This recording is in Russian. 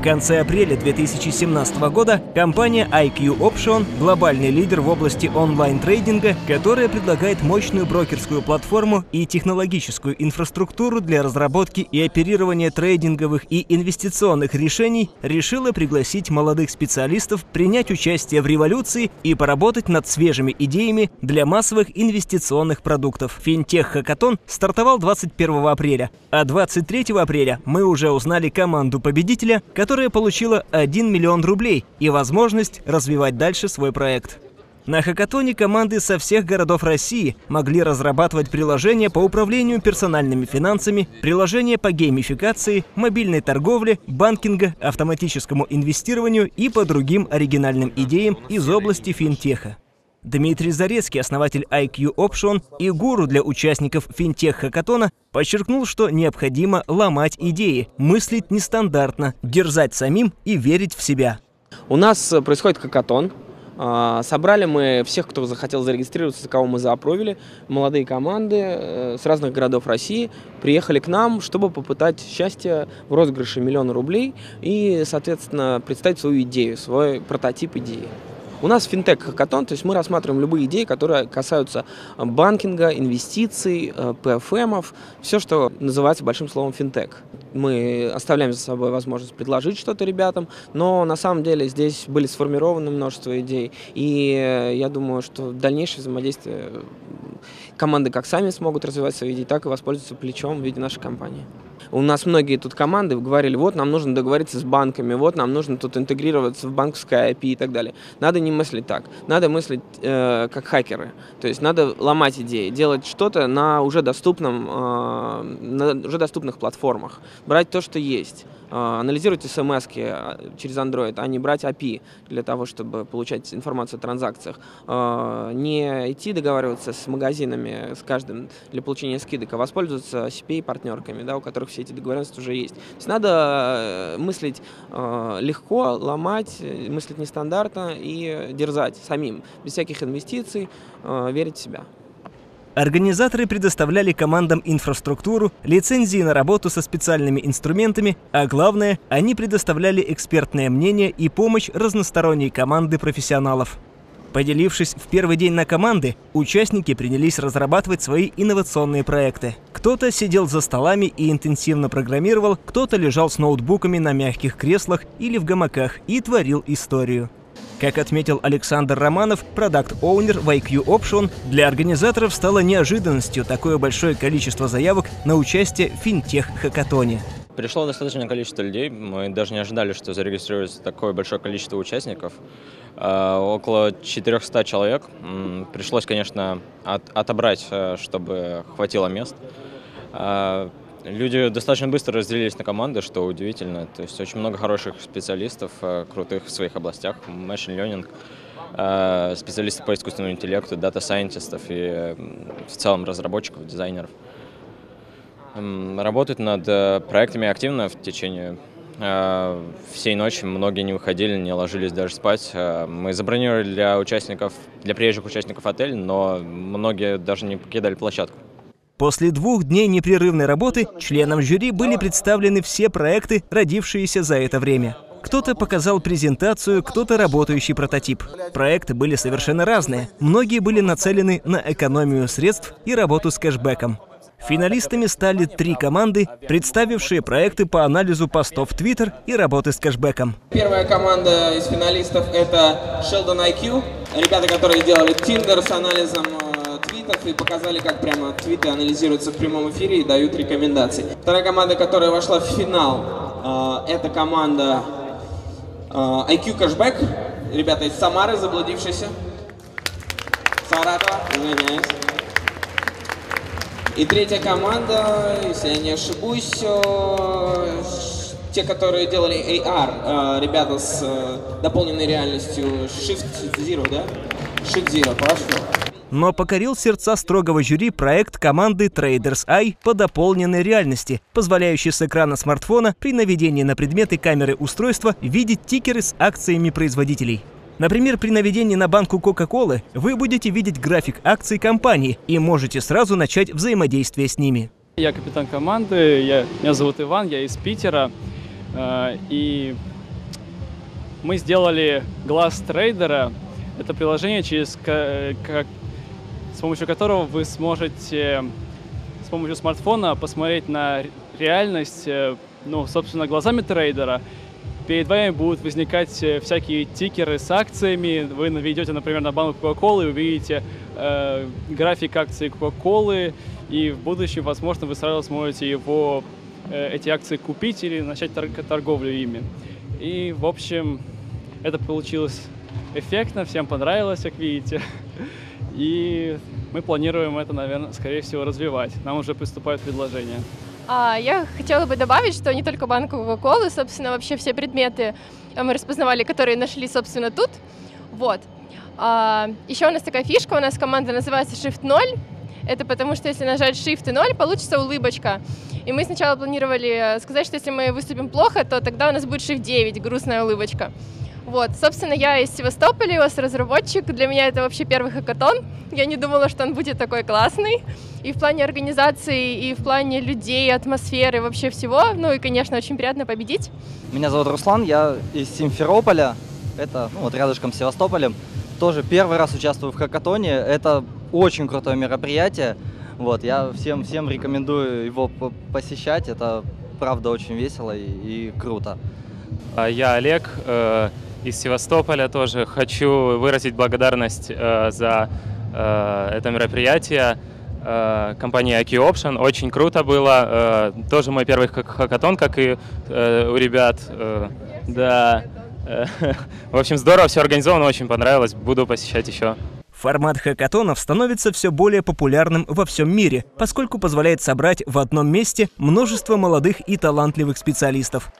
В конце апреля 2017 года компания IQ Option – глобальный лидер в области онлайн-трейдинга, которая предлагает мощную брокерскую платформу и технологическую инфраструктуру для разработки и оперирования трейдинговых и инвестиционных решений, решила пригласить молодых специалистов принять участие в революции и поработать над свежими идеями для массовых инвестиционных продуктов. Финтех-хакатон стартовал 21 апреля, а 23 апреля мы уже узнали команду победителя, которая которая получила 1 миллион рублей и возможность развивать дальше свой проект. На хакатоне команды со всех городов России могли разрабатывать приложения по управлению персональными финансами, приложения по геймификации, мобильной торговле, банкинга, автоматическому инвестированию и по другим оригинальным идеям из области финтеха. Дмитрий Зарецкий, основатель IQ Option и гуру для участников финтех-хакатона, подчеркнул, что необходимо ломать идеи, мыслить нестандартно, дерзать самим и верить в себя. У нас э, происходит хакатон. А, собрали мы всех, кто захотел зарегистрироваться, кого мы заапровили, молодые команды э, с разных городов России приехали к нам, чтобы попытать счастье в розыгрыше миллиона рублей и, соответственно, представить свою идею, свой прототип идеи. У нас финтех хакатон, то есть мы рассматриваем любые идеи, которые касаются э, банкинга, инвестиций, э, ПФМов, все, что называется большим словом финтех. Мы оставляем за собой возможность предложить что-то ребятам, но на самом деле здесь были сформированы множество идей, и э, я думаю, что дальнейшее взаимодействие команды как сами смогут развивать свои идеи, так и воспользоваться плечом в виде нашей компании. У нас многие тут команды говорили, вот нам нужно договориться с банками, вот нам нужно тут интегрироваться в банковское IP и так далее. Надо не мыслить так, надо мыслить э, как хакеры. То есть надо ломать идеи, делать что-то на уже доступном, э, на уже доступных платформах, брать то, что есть. А, анализировать смс а, через Android, а не брать API для того, чтобы получать информацию о транзакциях. А, не идти договариваться с магазинами, с каждым для получения скидок, а воспользоваться CPA-партнерками, да, у которых все эти договоренности уже есть. То есть надо э, мыслить легко, ломать, мыслить нестандартно и дерзать самим, без всяких инвестиций, верить в себя. Организаторы предоставляли командам инфраструктуру, лицензии на работу со специальными инструментами, а главное, они предоставляли экспертное мнение и помощь разносторонней команды профессионалов. Поделившись в первый день на команды, участники принялись разрабатывать свои инновационные проекты. Кто-то сидел за столами и интенсивно программировал, кто-то лежал с ноутбуками на мягких креслах или в гамаках и творил историю. Как отметил Александр Романов, продакт-оунер в IQ Option, для организаторов стало неожиданностью такое большое количество заявок на участие в финтех-хакатоне. Пришло достаточное количество людей. Мы даже не ожидали, что зарегистрируется такое большое количество участников. Э, около 400 человек. Пришлось, конечно, от, отобрать, э, чтобы хватило мест. Э, Люди достаточно быстро разделились на команды, что удивительно. То есть очень много хороших специалистов, крутых в своих областях, machine learning, специалистов по искусственному интеллекту, дата-сайентистов и в целом разработчиков, дизайнеров. Работают над проектами активно в течение всей ночи. Многие не выходили, не ложились даже спать. Мы забронировали для участников, для приезжих участников отель, но многие даже не покидали площадку. После двух дней непрерывной работы членам жюри были представлены все проекты, родившиеся за это время. Кто-то показал презентацию, кто-то работающий прототип. Проекты были совершенно разные. Многие были нацелены на экономию средств и работу с кэшбэком. Финалистами стали три команды, представившие проекты по анализу постов в Twitter и работы с кэшбэком. Первая команда из финалистов – это Sheldon IQ. Ребята, которые делали Tinder с анализом э, твитов и показали, как прямо твиты анализируются в прямом эфире и дают рекомендации. Вторая команда, которая вошла в финал, э, это команда э, IQ Cashback. Ребята из Самары, заблудившиеся. Саратова, извиняюсь. И третья команда, если я не ошибусь, э, те, которые делали AR, ребята с дополненной реальностью Shift Zero, да? Shift Zero, прошу но покорил сердца строгого жюри проект команды Traders Eye по дополненной реальности, позволяющий с экрана смартфона при наведении на предметы камеры устройства видеть тикеры с акциями производителей. Например, при наведении на банку Кока-Колы вы будете видеть график акций компании и можете сразу начать взаимодействие с ними. Я капитан команды, я, меня зовут Иван, я из Питера. Э, и мы сделали глаз трейдера. Это приложение, через как, с помощью которого вы сможете с помощью смартфона посмотреть на реальность, э, ну, собственно, глазами трейдера. Перед вами будут возникать э, всякие тикеры с акциями. Вы наведете, например, на банк Coca-Cola и увидите э, график акций Coca-Cola, и в будущем, возможно, вы сразу сможете его, э, эти акции купить или начать торг торговлю ими. И, в общем, это получилось эффектно, всем понравилось, как видите. И мы планируем это, наверное, скорее всего, развивать. Нам уже приступают предложения. А, я хотела бы добавить, что не только банк Кока-Колы, собственно, вообще все предметы мы распознавали, которые нашли, собственно, тут. Вот. А, еще у нас такая фишка, у нас команда называется Shift 0. Это потому, что если нажать Shift и 0, получится улыбочка. И мы сначала планировали сказать, что если мы выступим плохо, то тогда у нас будет Shift 9, грустная улыбочка. Вот, собственно, я из Севастополя, я разработчик. Для меня это вообще первый хакатон. Я не думала, что он будет такой классный. И в плане организации, и в плане людей, атмосферы, вообще всего. Ну и, конечно, очень приятно победить. Меня зовут Руслан, я из Симферополя. Это ну, вот рядышком с Севастополем. Тоже первый раз участвую в хакатоне. Это очень крутое мероприятие. Вот, я всем, всем рекомендую его посещать. Это правда очень весело и, и круто. А я Олег, э, из Севастополя тоже. Хочу выразить благодарность э, за э, это мероприятие э, компании IQ Option. Очень круто было. Э, тоже мой первый хакатон, как и э, у ребят. Да. В общем, здорово, все организовано, очень понравилось. Буду посещать еще. Формат хакатонов становится все более популярным во всем мире, поскольку позволяет собрать в одном месте множество молодых и талантливых специалистов.